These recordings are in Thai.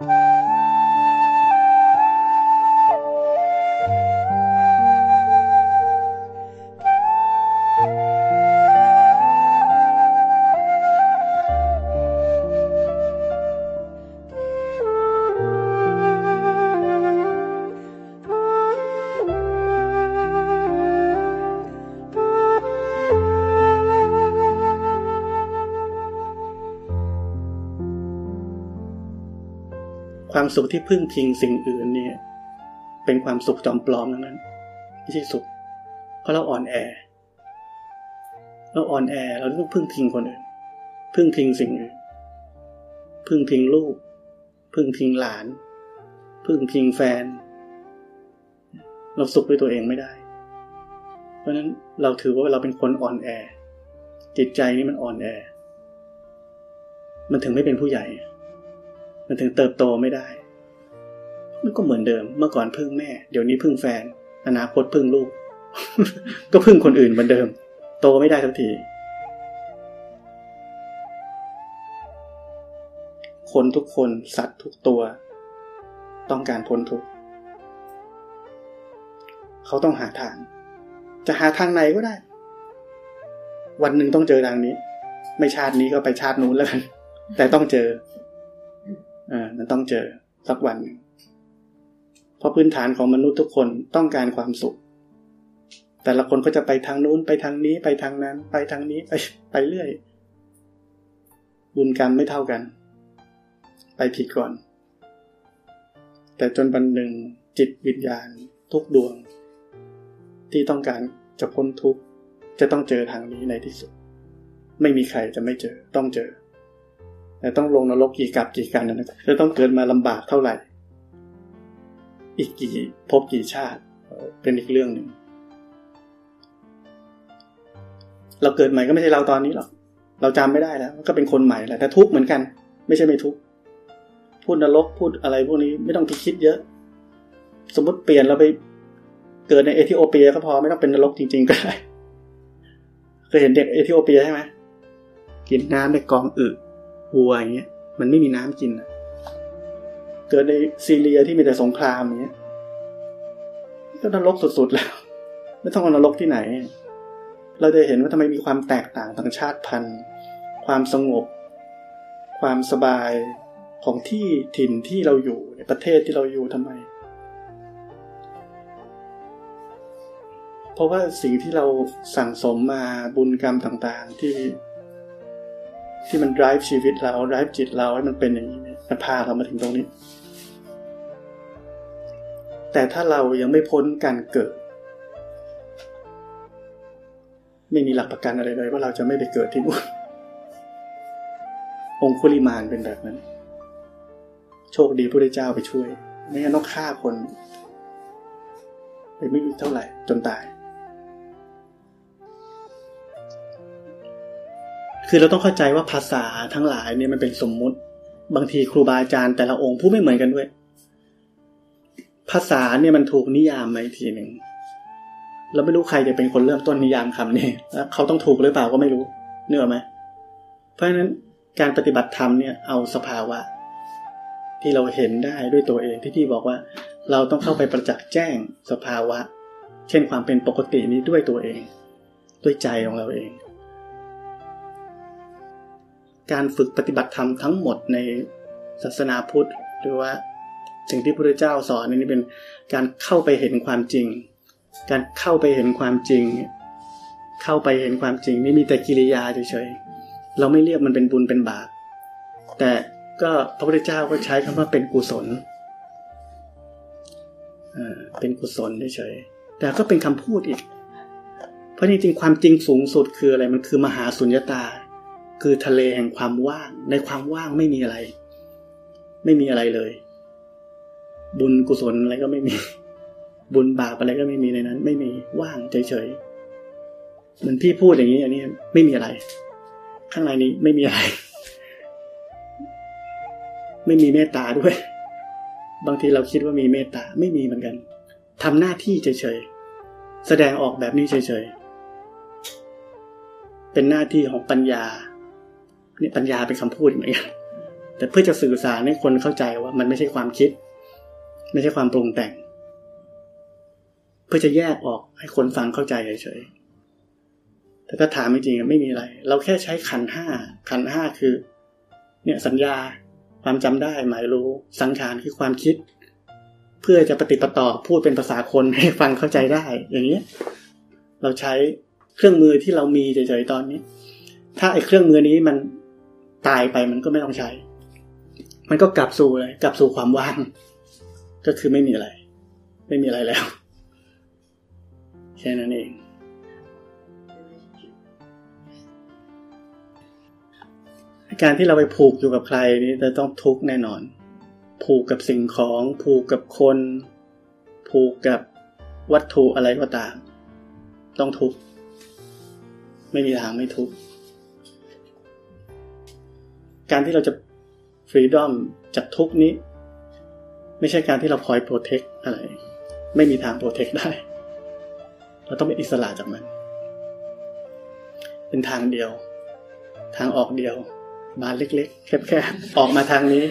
ค สุขที่พึ่งพิงสิ่งอื่นเนี่ย เป็นความสุขจอมปลอมทั้งนั้นไม่ใช่สุข เพราะเราอ่อนแอ เราอ่อนแอเราต้องพึ่งพิงคนอื่น พึ่งพิงสิ่งอื่น พึ่งพิงลูก พึ่งพิงหลาน พึ่งพิงแฟน เราสุขด้วยตัวเองไม่ได้ เพราะนั้นเราถือว่าเราเป็นคนอ่อนแอ จิตใจนี่มันอ่อนแอ มันถึงไม่เป็นผู้ใหญ่มันถึงเติบโตไม่ได้ มันก็เหมือนเดิม เมื่อก่อนพึ่งแม่ เดี๋ยวนี้พึ่งแฟน อนาคตพึ่งลูก ก็พึ่งคนอื่นเหมือนเดิม โตไม่ได้ทันที คนทุกคนสัตว์ทุกตัว ต้องการพ้นทุกข์เขาต้องหาทาง จะหาทางไหนก็ได้ วันหนึ่งต้องเจอทางนี้ ไม่ชาตินี้ก็ไปชาตินู้นแล้วกัน แต่ต้องเจอ อ่า มันต้องเจอสักวัน เพราะพื้นฐานของมนุษย์ทุกคนต้องการความสุข แต่ละคนก็จะไปทางนู้นไปทางนี้ไปทางนั้น ไปทางนี้ไปไปเรื่อย บุญกรรมไม่เท่ากัน ไปผิดก่อน แต่จนวันหนึ่งจิตวิญญาณทุกดวง ที่ต้องการจะพ้นทุกข์จะต้องเจอทางนี้ในที่สุด ไม่มีใครจะไม่เจอต้องเจอ แต่ต้องลงนรกกี่กับกี่กันนะจะต้องเกิดมาลำบากเท่าไหร่ อีกกี่พบกี่ชาติเป็นอีกเรื่องหนึ่ง เราเกิดใหม่ก็ไม่ใช่เราตอนนี้หรอก เราจำไม่ได้แล้วก็เป็นคนใหม่แหละแต่ทุกเหมือนกัน ไม่ใช่ไม่ทุกพูดนรกพูดอะไรพวกนี้ไม่ต้องคิดเยอะ สมมติเปลี่ยนเราไปเกิดในเอธิโอเปียก็พอไม่ต้องเป็นนรกจริง ๆ ก็ได้เคยเห็นเด็กเอธิโอเปียใช่ไหมกินน้ำในกองอึวัวอย่างเงี้ย มันไม่มีน้ำกินะ เกิดในซีเรียที่มีแต่สงครามอย่างเงี้ยก็นรกสุดๆแล้ว ไม่ต้องนรกที่ไหน เราจะเห็นว่าทำไมมีความแตกต่างทางชาติพันธุ์ ความสงบ ความสบายของที่ถิ่นที่เราอยู่ในประเทศที่เราอยู่ทำไม เพราะว่าสิ่งที่เราสั่งสมมาบุญกรรมต่างๆที่ ที่มัน drive ชีวิตเรา drive จิตเราให้มันเป็นอย่างนี้มันพาเรามาถึงตรงนี้ แต่ถ้าเรายังไม่พ้นการเกิด ไม่มีหลักประกันอะไรเลยว่าเราจะไม่ไปเกิดที่นู่นองคุลิมานเป็นแบบนั้น โชคดีพระเจ้าไปช่วย ไม่งั้นต้องฆ่าคนไปไม่รู้เท่าไหร่จนตาย คือเราต้องเข้าใจว่าภาษาทั้งหลายเนี่ยมันเป็นสมมุติ บางทีครูบาอาจารย์แต่ละองค์พูดไม่เหมือนกันด้วย ภาษาเนี่ยมันถูกนิยามมาอีกทีหนึ่งเราไม่รู้ใครจะเป็นคนเริ่มต้นนิยามคำนี้แล้วเขาต้องถูกหรือเปล่าก็ไม่รู้เนื้อไหมเพราะฉะนั้นการปฏิบัติธรรมเนี่ยเอาสภาวะ ที่เราเห็นได้ด้วยตัวเองที่ที่บอกว่า เราต้องเข้าไปประจักษ์แจ้งสภาวะ เช่นความเป็นปกตินี้ด้วยตัวเอง ด้วยใจของเราเอง การฝึกปฏิบัติธรรมทั้งหมดในศาสนาพุทธหรือว่า สิ่งที่พระเจ้าสอนนี่เป็นการเข้าไปเห็นความจริง การเข้าไปเห็นความจริง เข้าไปเห็นความจริง ไม่มีแต่กิริยาเฉยๆเราไม่เรียกมันเป็นบุญเป็นบาปแต่ก็พระพุทธเจ้าก็ใช้คำว่าเป็นกุศลเป็นกุศลเฉยๆแต่ก็เป็นคำพูดอีก เพราะจริงๆความจริงสูงสุดคืออะไรมันคือมหาสุญญตา คือทะเลแห่งความว่าง ในความว่างไม่มีอะไร ไม่มีอะไรเลย บุญกุศลอะไรก็ไม่มี บุญบาปอะไรก็ไม่มีในนั้น ไม่มีว่างเฉยๆเหมือนพี่พูดอย่างนี้อันนี้ไม่มีอะไร ข้างในนี้ไม่มีอะไร ไม่มีเมตตาด้วย บางทีเราคิดว่ามีเมตตาไม่มีเหมือนกันทำหน้าที่เฉยๆแสดงออกแบบนี้เฉยๆเป็นหน้าที่ของปัญญานี่ปัญญาเป็นคำพูดเหมือนกันแต่เพื่อจะสื่อสารให้คนเข้าใจว่ามันไม่ใช่ความคิด ไม่ใช่ความปรุงแต่ง เพื่อจะแยกออกให้คนฟังเข้าใจเฉยๆ แต่ถ้าถามจริงๆไม่มีอะไร เราแค่ใช้ขันห้าขันห้าคือ เนี่ยสัญญาความจำได้หมายรู้สังขารคือความคิด เพื่อจะปฏิปต่อพูดเป็นภาษาคนให้ฟังเข้าใจได้ อย่างนี้เราใช้เครื่องมือที่เรามีเฉยๆตอนนี้ ถ้าไอ้เครื่องมือนี้มันตายไปมันก็ไม่ต้องใช้ มันก็กลับสู่เลยกลับสู่ความว่าง ก็คือไม่มีอะไร ไม่มีอะไรแล้ว แค่นั้นเอง การที่เราไปผูกอยู่กับใครนี่จะต้องทุกข์แน่นอน ผูกกับสิ่งของ ผูกกับคน ผูกกับวัตถุอะไรก็ตาม ต้องทุกข์ ไม่มีทางไม่ทุกข์ การที่เราจะฟรีดอมจากทุกข์นี้ ไม่ใช่การที่เราคอยโปรเทคอะไร ไม่มีทางโปรเทคได้ เราต้องเป็นอิสระจากมัน เป็นทางเดียว ทางออกเดียว บานเล็กๆ แคบๆ ออกมาทางนี้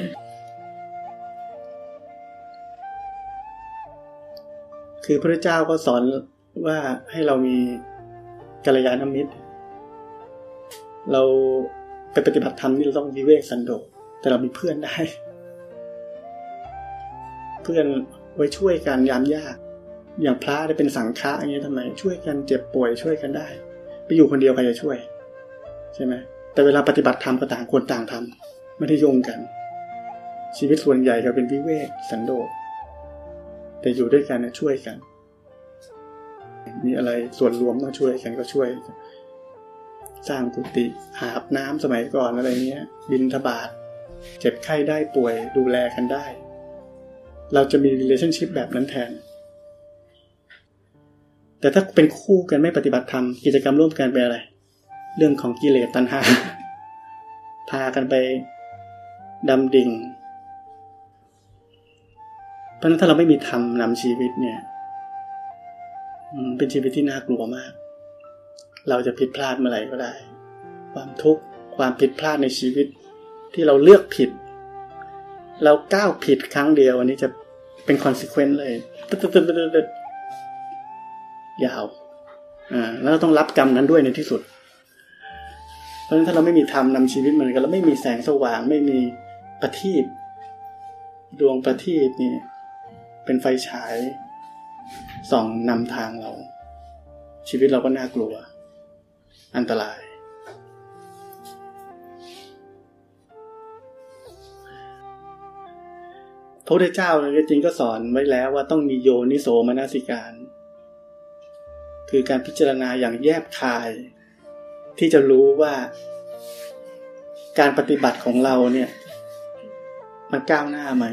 คือพระเจ้าก็สอนว่าให้เรามีกัลยาณมิตร เราไปปฏิบัติธรรมนี่เราต้องวิเวกสันโดษแต่เรามีเพื่อนได้ พื่อนไว้ช่วยกันยามยาก อย่างพระได้เป็นสังฆะอย่างเงี้ยทำไม ช่วยกันเจ็บป่วยช่วยกันได้ ไปอยู่คนเดียวใครจะช่วย ใช่ไหมแต่เวลาปฏิบัติธรรมก็ต่างคนต่างทำไม่ได้โยงกัน ชีวิตส่วนใหญ่ก็เป็นวิเวกสันโดษแต่อยู่ด้วยกันนะช่วยกัน มีอะไรส่วนรวมต้องช่วยกันก็ช่วย สร้างกุฏิหาบน้ำสมัยก่อนอะไรเงี้ย บินทบาทเจ็บไข้ได้ป่วยดูแลกันได้ เราจะมี relationship แบบนั้นแทน แต่ถ้าเป็นคู่กันไม่ปฏิบัติธรรมกิจกรรมร่วมกันเป็นอะไร เรื่องของกิเลสตัณหา พากันไปดำดิ่ง เพราะนั้นถ้าเราไม่มีธรรมนำชีวิตเนี่ยเป็นชีวิตที่น่ากลัวมาก เราจะผิดพลาดเมื่อไหร่ก็ได้ ความทุกข์ความผิดพลาดในชีวิตที่เราเลือกผิด เราก้าวผิดครั้งเดียว อันนี้จะเป็นคอนสิเควนต์เลยยาว อ่า แล้วต้องรับกรรมนั้นด้วยในที่สุด เพราะฉะนั้นถ้าเราไม่มีธรรมนำชีวิตมือนกันเราไม่มีแสงสว่าง ไม่มีประทีปดวงประทีปนี่ เป็นไฟฉายส่องนำทางเรา ชีวิตเราก็น่ากลัว อันตราย พระพุทธเจ้าเนี่ยจริงก็สอนไว้แล้วว่าต้องมีโยนิโสมนสิการ คือการพิจารณาอย่างแยบคาย ที่จะรู้ว่า การปฏิบัติของเราเนี่ย มันก้าวหน้าไหม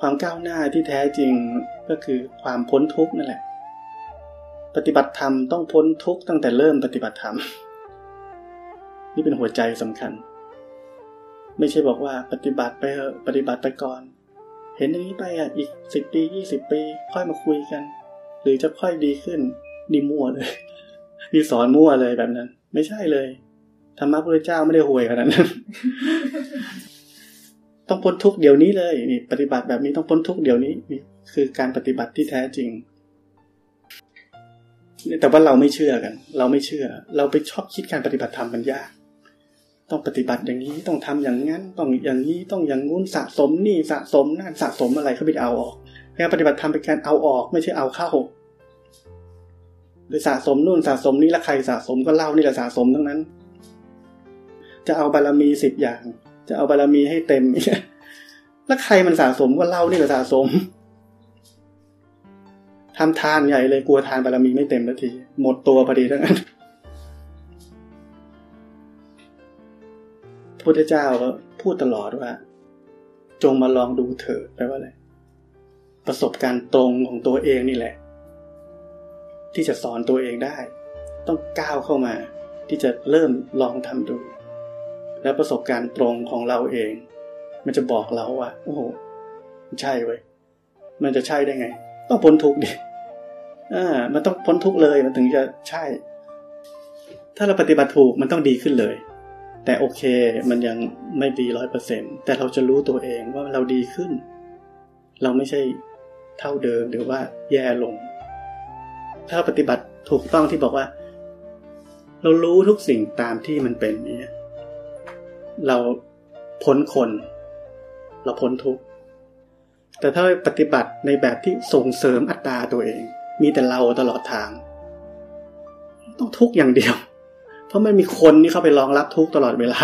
ความก้าวหน้าที่แท้จริงก็คือความพ้นทุกข์นั่นแหละ ปฏิบัติธรรมต้องพ้นทุกข์ตั้งแต่เริ่มปฏิบัติธรรม นี่เป็นหัวใจสำคัญ ไม่ใช่บอกว่าปฏิบัติไปเถอะปฏิบัติไปก่อน เห็นอย่างนี้ไปอะอีกสิบปียี่สิบปี ค่อยมาคุยกัน หรือจะค่อยดีขึ้นนี่มั่วเลยที่สอนมั่วเลยแบบนั้น ไม่ใช่เลยธรรมะพระเจ้าไม่ได้ห่วยขนาดนั้นต้องพ้นทุกเดี๋ยวนี้เลยนี่ปฏิบัติแบบนี้ต้องพ้นทุกเดี๋ยวนี้นี่คือการปฏิบัติที่แท้จริงแต่ว่าเราไม่เชื่อกัน เราไม่เชื่อ เราไปชอบคิดการปฏิบัติธรรมมันยาก ต้องปฏิบัติอย่างนี้ต้องทำอย่างนั้นต้องอย่างนี้ต้องอย่างงู้นสะสมนี่สะสมนั่นสะสมอะไรเขาไปเอาออกการปฏิบัติธรรมเป็นการเอาออกไม่ใช่เอาเข้าโดยสะสมนู่นสะสมนี่แล้วใครสะสมก็เล่านี่แหละสะสมทั้งนั้น จะเอาบารมีสิบอย่าง จะเอาบารมีให้เต็มแล้วใครมันสะสมก็เล่านี่แหละสะสมทำทานใหญ่เลยกลัวทานบารมีไม่เต็มแล้วที หมดตัวพอดีทั้งนั้น พุทธเจ้าก็พูดตลอดว่า จงมาลองดูเถิดแปลว่าอะไรประสบการณ์ตรงของตัวเองนี่แหละ ที่จะสอนตัวเองได้ ต้องก้าวเข้ามา ที่จะเริ่มลองทำดู แล้วประสบการณ์ตรงของเราเอง มันจะบอกเราว่าโอ้โหใช่เว้ยมันจะใช่ได้ไง ต้องพ้นทุกข์ดิอ่า มันต้องพ้นทุกข์เลยมันถึงจะใช่ ถ้าเราปฏิบัติถูกมันต้องดีขึ้นเลย แต่โอเคมันยังไม่ดีร้อยเปอร์เซ็นแต่เราจะรู้ตัวเองว่าเราดีขึ้น เราไม่ใช่เท่าเดิมหรือว่าแย่ลง ถ้าปฏิบัติถูกต้องที่บอกว่า เรารู้ทุกสิ่งตามที่มันเป็นนี้เราพ้นคน เราพ้นทุกแต่ถ้าปฏิบัติในแบบที่ส่งเสริมอัตตาตัวเอง มีแต่เราตลอดทาง ต้องทุกอย่างเดียว ราะมันมีคนที่เข้าไปรองรับทุกข์ตลอดเวลา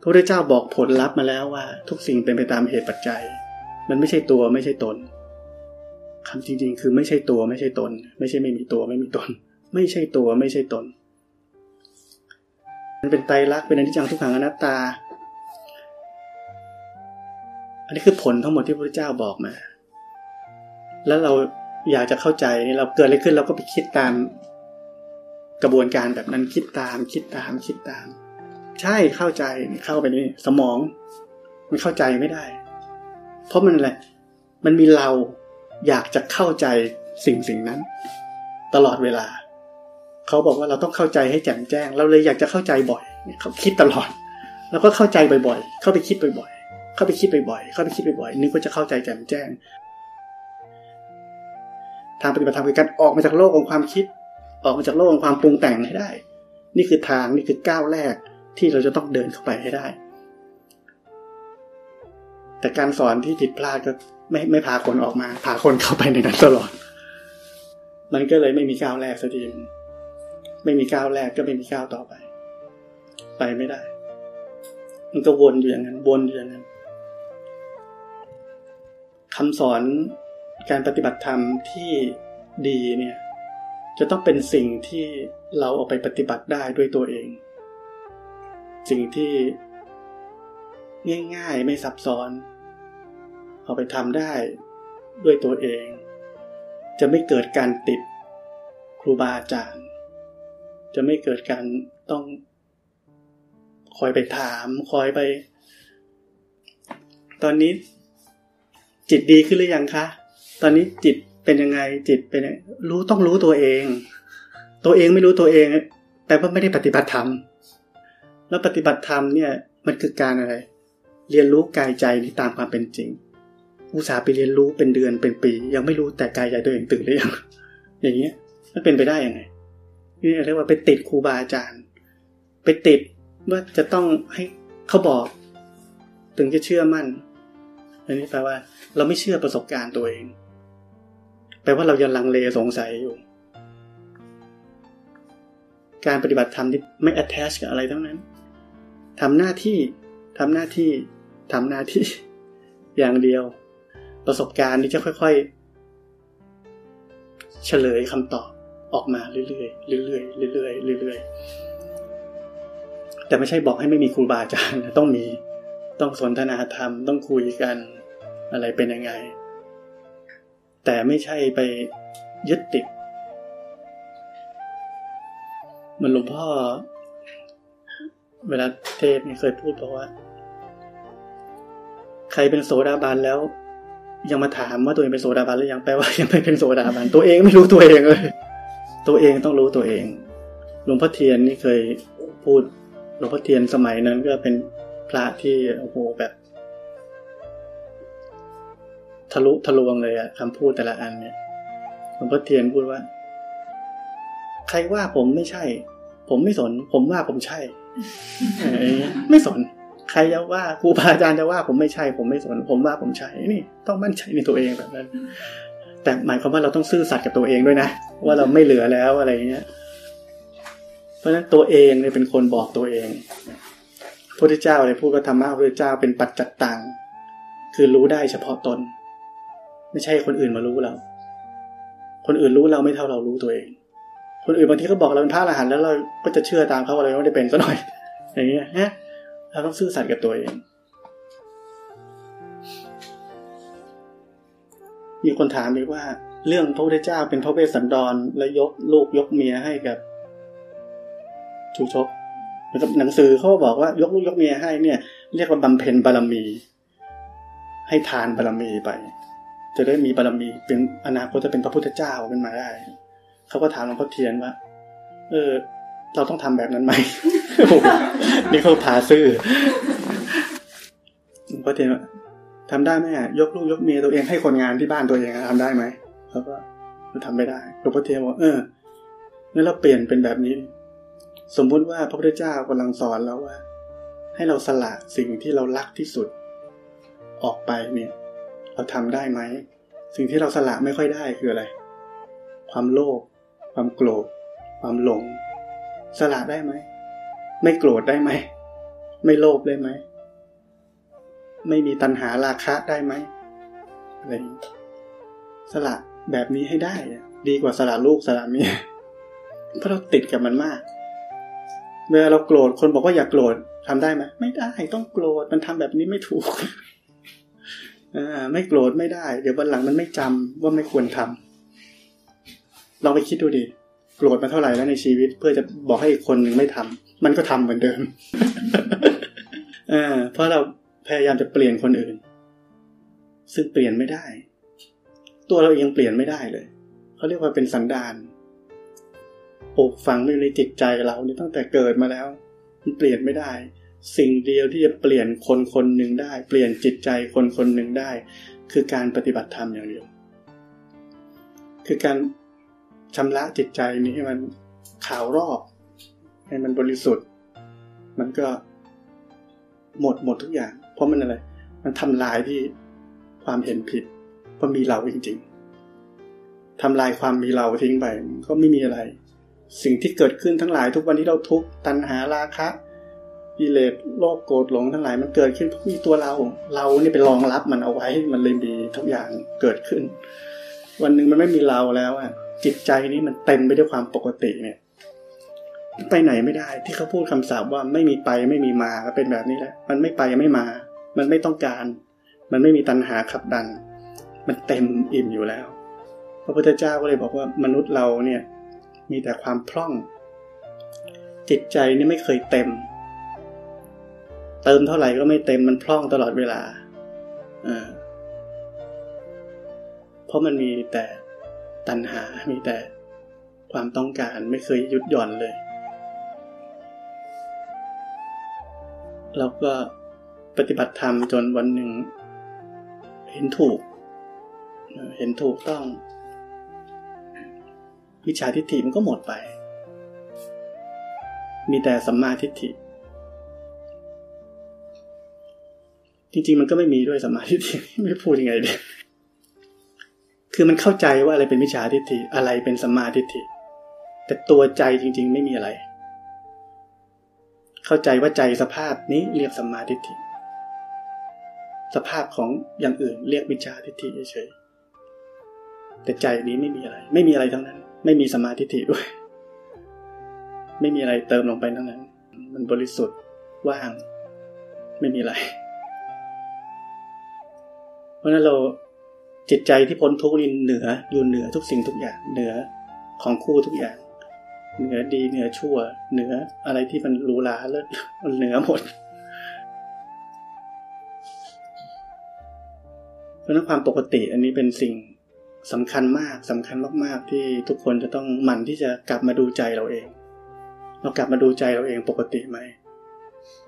พระพุทธเจ้าบอกผลลัพธ์มาแล้วว่า ทุกสิ่งเป็นไปตามเหตุปัจจัย มันไม่ใช่ตัวไม่ใช่ตนคำจริง ๆ คือไม่ใช่ตัวไม่ใช่ตน ไม่ใช่ไม่มีตัวไม่มีตน ไม่ใช่ตัวไม่ใช่ตน มันเป็นไตรลักษณ์เป็นอนิจจังทุกขังอนัตตา อันนี้คือผลทั้งหมดที่พระพุทธเจ้าบอกมา แล้วเรา อยากจะเข้าใจนี่เราเกิดอะไรขึ้นเราก็ไปคิดตามกระบวนการแบบนั้นคิดตามคิดตามคิดตาม ใช่เข้าใจเข้าไปนี่สมอง มันเข้าใจไม่ได้ เพราะมันอะไรมันมีเราอยากจะเข้าใจสิ่งสิ่งนั้น ตลอดเวลา เขาบอกว่าเราต้องเข้าใจให้แจ่มแจ้ง เราเลยอยากจะเข้าใจบ่อยเขาคิดตลอด แล้วก็เข้าใจบ่อยๆ เข้าไปคิดบ่อยๆ เข้าไปคิดบ่อยๆ เข้าไปคิดบ่อยๆนึกว่าจะเข้าใจแจ่มแจ้ง ทางปฏิบัติธรรมคือการออกมาจากโลกของความคิด ออกมาจากโลกของความปรุงแต่งให้ได้ นี่คือทางนี่คือก้าวแรกที่เราจะต้องเดินเข้าไปให้ได้ แต่การสอนที่ผิดพลาดก็ไม่ไม่พาคนออกมาพาคนเข้าไปในนั้นตลอด มันก็เลยไม่มีก้าวแรกสักทีไม่มีก้าวแรกก็ไม่มีก้าวต่อไป ไปไม่ได้ มันก็วนอยู่อย่างนั้นวนอยู่อย่างนั้นคำสอน การปฏิบัติธรรมที่ดีเนี่ยจะต้องเป็นสิ่งที่เราเอาไปปฏิบัติได้ด้วยตัวเอง สิ่งที่ง่ายๆไม่ซับซ้อน เอาไปทำได้ด้วยตัวเอง จะไม่เกิดการติดครูบาอาจารย์ จะไม่เกิดการต้องคอยไปถามคอยไป ตอนนี้จิตดีขึ้นหรือยังคะ ตอนนี้จิตเป็นยังไงจิตเป็นรู้ต้องรู้ตัวเอง ตัวเองไม่รู้ตัวเองแปลว่าไม่ได้ปฏิบัติธรรม แล้วปฏิบัติธรรมเนี่ยมันคือการอะไร เรียนรู้กายใจที่ตามความเป็นจริง อุตส่าห์ไปเรียนรู้เป็นเดือนเป็นปี ยังไม่รู้แต่กายใจตัวเองตื่นหรือยังอย่างเงี้ยมันเป็นไปได้ยังไงนี่เรียกว่าไปติดครูบาอาจารย์ ไปติดว่าจะต้องให้เขาบอก ถึงจะเชื่อมั่นอันนี้แปลว่า เราไม่เชื่อประสบการณ์ตัวเอง แปลว่าเรายังลังเลสงสัยอยู่ การปฏิบัติธรรมที่ไม่ attach กับอะไรทั้งนั้นทำหน้าที่ทำหน้าที่ทำหน้าที่อย่างเดียว ประสบการณ์นี้จะค่อยๆ เฉลยคำตอบออกมาเรื่อยๆเรื่อยๆเรื่อยๆเรื่อยๆแต่ไม่ใช่บอกให้ไม่มีครูบาอาจารย์ต้องมีต้องสนทนาธรรมต้องคุยกันอะไรเป็นยังไง แต่ไม่ใช่ไปยึดติดมันหลวงพ่อ เวลาเทศเนี่ยเคยพูดบอกว่า ใครเป็นโสดาบันแล้ว ยังมาถามว่าตัวเองเป็นโสดาบันหรือยังแปลว่ายังไม่เป็นโสดาบันตัวเองไม่รู้ตัวเองเลย ตัวเองต้องรู้ตัวเอง หลวงพ่อเทียนนี่เคยพูดหลวงพ่อเทียนสมัยนั้นก็เป็นพระที่โอ้โหแบบ ทะลุทะลวงเลยอะคำพูดแต่ละอันเนี่ยหลวงพ่อเทียนพูดว่า ใครว่าผมไม่ใช่ ผมไม่สน ผมว่าผมใช่ไม่สน ใครจะว่าครูบาอาจารย์จะว่าผมไม่ใช่ ผมไม่สน ผมว่าผมใช่นี่ ต้องมั่นใจในตัวเองแบบนั้นแต่หมายความว่าเราต้องซื่อสัตย์กับตัวเองด้วยนะ ว่าเราไม่เหลือแล้วอะไรเงี้ย เพราะฉะนั้นตัวเองเนี่ยเป็นคนบอกตัวเองพระพุทธเจ้าเลยพูดว่าธรรมะพระพุทธเจ้าเป็นปัจจัตตังคือรู้ได้เฉพาะตน ไม่ใช่คนอื่นมารู้เรา คนอื่นรู้เราไม่เท่าเรารู้ตัวเอง คนอื่นบางทีเขาบอกเราเป็นพระอรหันต์แล้วเราก็จะเชื่อตามเขาอะไรไม่ได้เป็นซะหน่อย อย่างเงี้ยฮะเราต้องซื่อสัตย์กับตัวเอง มีคนถามอีกว่า เรื่องพระพุทธเจ้าเป็นพระเวสสันดรและยกลูกยกเมียให้กับชูชกนะครับหนังสือเขาบอกว่ายกลูกยกเมียให้เนี่ย เรียกว่าบำเพ็ญบารมี ให้ทานบารมีไป จะได้มีบารมีเป็นอนาคตจะเป็นพระพุทธเจ้าขึ้นมาได้เขาก็ถามหลวงพ่อเทียนว่า เออ เราต้องทำแบบนั้นไหมนี่เขาพาซื่อหลวงพระเทวทำได้ไหมยกลูกยกเมียตัวเองให้คนงานที่บ้านตัวเองทำได้ไหมเขาก็ทำไม่ได้หลวงพ่อเทียนบอกเอองั้นเราเปลี่ยนเป็นแบบนี้ สมมุติว่าพระพุทธเจ้ากำลังสอนเราว่า ให้เราสละสิ่งที่เรารักที่สุด ออกไปเนี่ย เราทำได้ไหม สิ่งที่เราสละไม่ค่อยได้คืออะไร ความโลภความโกรธ ความหลง สละได้ไหม ไม่โกรธได้ไหม ไม่โลภได้ไหม ไม่มีตัณหาราคะได้ไหมอะไรสละแบบนี้ให้ได้ ดีกว่าสละลูกสละเมียเพราะเราติดกับมันมาก เวลาเราโกรธคนบอกว่าอย่ากโกรธทำได้ไหมไม่ได้ต้องโกรธมันทำแบบนี้ไม่ถูก ไม่โกรธไม่ได้ เดี๋ยววันหลังมันไม่จำว่าไม่ควรทำลองไปคิดดูดิโกรธมาเท่าไหร่แล้วในชีวิต เพื่อจะบอกให้อีกคนหนึ่งไม่ทำมันก็ทำเหมือนเดิมอ่าเพราะเราพยายามจะเปลี่ยนคนอื่น ซึ่งเปลี่ยนไม่ได้ ตัวเราเองเปลี่ยนไม่ได้เลยเขาเรียกว่าเป็นสันดานปลูกฝังอยู่ในจิตใจเรานี่ตั้งแต่เกิดมาแล้ว มันเปลี่ยนไม่ได้ สิ่งเดียวที่จะเปลี่ยนคนคนหนึ่งได้ เปลี่ยนจิตใจคนคนหนึ่งได้ คือการปฏิบัติธรรมอย่างเดียว คือการชำระจิตใจนี้ให้มันขาวรอบ ให้มันบริสุทธิ์ มันก็หมดหมดทุกอย่าง เพราะมันอะไร มันทำลายที่ความเห็นผิดเพรามีเราจริง ๆทำลายความมีเราทิ้งไปก็ไม่มีอะไร สิ่งที่เกิดขึ้นทั้งหลายทุกวันที่เราทุกตัณหาราคะ กิเลสโลภโกรธหลงทั้งหลายมันเกิดขึ้นเพราะมีตัวเรา เรานี่ไปรองรับมันเอาไว้มันเลยมีทุกอย่างเกิดขึ้น วันหนึ่งมันไม่มีเราแล้วอะจิตใจนี้มันเต็มไปด้วยความปกติเนี่ย ไปไหนไม่ได้ที่เขาพูดคำสาปว่าไม่มีไปไม่มีมาก็เป็นแบบนี้แหละมันไม่ไปไม่มา มันไม่ต้องการ มันไม่มีตัณหาขับดัน มันเต็มอิ่มอยู่แล้ว พระพุทธเจ้าก็เลยบอกว่ามนุษย์เราเนี่ยมีแต่ความพร่อง จิตใจนี่ไม่เคยเต็ม เติมเท่าไหร่ก็ไม่เต็มมันพร่องตลอดเวลาเพราะมันมีแต่ตัณหา มีแต่ความต้องการไม่เคยหยุดหย่อนเลย เราก็ปฏิบัติธรรมจนวันหนึ่ง เห็นถูก เห็นถูกต้อง วิชาทิฏฐิมันก็หมดไป มีแต่สัมมาทิฏฐิ จริง ๆ มันก็ไม่มีด้วยสัมมาทิฏฐิไม่พูดยังไงดีคือมันเข้าใจว่าอะไรเป็นมิจฉาทิฏฐิอะไรเป็นสัมมาทิฏฐิแต่ตัวใจจริง ๆ ไม่มีอะไร เข้าใจว่าใจสภาพนี้เรียกสัมมาทิฏฐิ สภาพของอย่างอื่นเรียกมิจฉาทิฏฐิเฉยๆแต่ใจนี้ไม่มีอะไร ไม่มีอะไรทั้งนั้น ไม่มีสัมมาทิฏฐิด้วย ไม่มีอะไรเติมลงไปทั้งนั้น มันบริสุทธิ์ว่าง ไม่มีอะไร ราะนั้นเราจิตใจที่พ้นทุกข์นี่เหนืออยู่เหนือทุกสิ่งทุกอย่างเหนือของคู่ทุกอย่าง เหนือดีเหนือชั่ว เหนืออะไรที่มันรูลาเลิศมันเหนือหมดเพราะนั้นความปกติอันนี้เป็นสิ่งสำคัญมากสำคัญมาก ๆ ที่ทุกคนจะต้องหมั่นที่จะกลับมาดูใจเราเอง เรากลับมาดูใจเราเองปกติไหม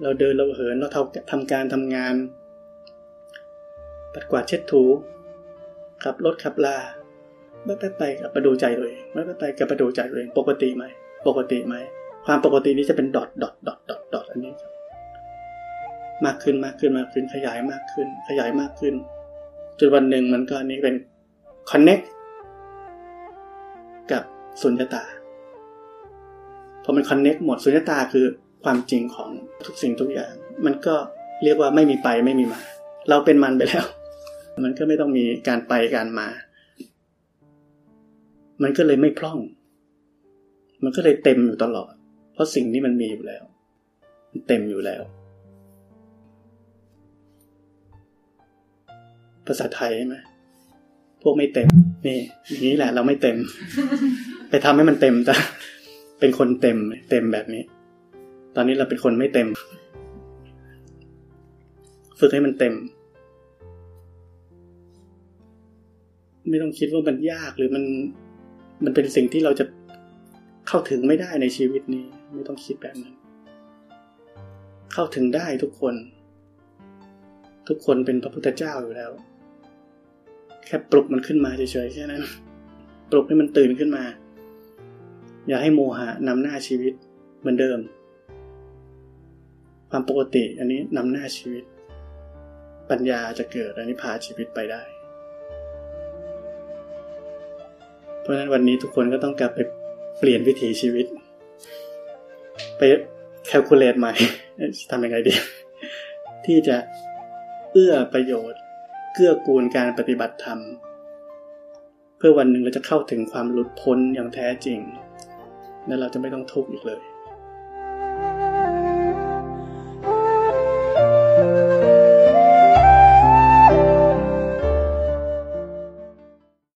เราเดินเราเหินเราทำการทำงาน ปัดกวาดเช็ดถูขับรถขับลาไม่ไปไปกับประดูใจตัวเองไม่ไปไปกับประดูใจตัวเองปกติไหมปกติไหมความปกตินี้จะเป็นดอทดอทดอทดอทดอทอันนี้ครับมากขึ้นมากขึ้นมากขึ้นขยายมากขึ้น ขยายมากขึ้นจนวันหนึ่งมันก็อันนี้เป็นคอนเน็กกับสุญญตาพอมันคอนเน็กหมดสุญญตาคือความจริงของทุกสิ่งทุกอย่าง มันก็เรียกว่าไม่มีไปไม่มีมา เราเป็นมันไปแล้ว มันก็ไม่ต้องมีการไปการมา มันก็เลยไม่พร่อง มันก็เลยเต็มอยู่ตลอด เพราะสิ่งนี้มันมีอยู่แล้ว มันเต็มอยู่แล้ว ภาษาไทยใช่ไหมพวกไม่เต็ม นี่อย่างนี้แหละ เราไม่เต็ม ไปทำให้มันเต็มจ้ะเป็นคนเต็ม เต็มแบบนี้ ตอนนี้เราเป็นคนไม่เต็ม ฝึกให้มันเต็ม ไม่ต้องคิดว่ามันยากหรือมันมันเป็นสิ่งที่เราจะเข้าถึงไม่ได้ในชีวิตนี้ ไม่ต้องคิดแบบนั้น เข้าถึงได้ทุกคน ทุกคนเป็นพระพุทธเจ้าอยู่แล้ว แค่ปลุกมันขึ้นมาเฉยๆแค่นั้น ปลุกให้มันตื่นขึ้นมา อย่าให้โมหะนำหน้าชีวิตเหมือนเดิม ความปกติอันนี้นำหน้าชีวิต ปัญญาจะเกิดอันนี้พาชีวิตไปได้ เพราะฉะนั้นวันนี้ทุกคนก็ต้องกลับไปเปลี่ยนวิถีชีวิต ไปแคลคูลเลตใหม่ทำยังไงดี ที่จะเอื้อประโยชน์ เกื้อกูลการปฏิบัติธรรม เพื่อวันหนึ่งเราจะเข้าถึงความหลุดพ้นอย่างแท้จริง และเราจะไม่ต้องทุกข์อีกเลย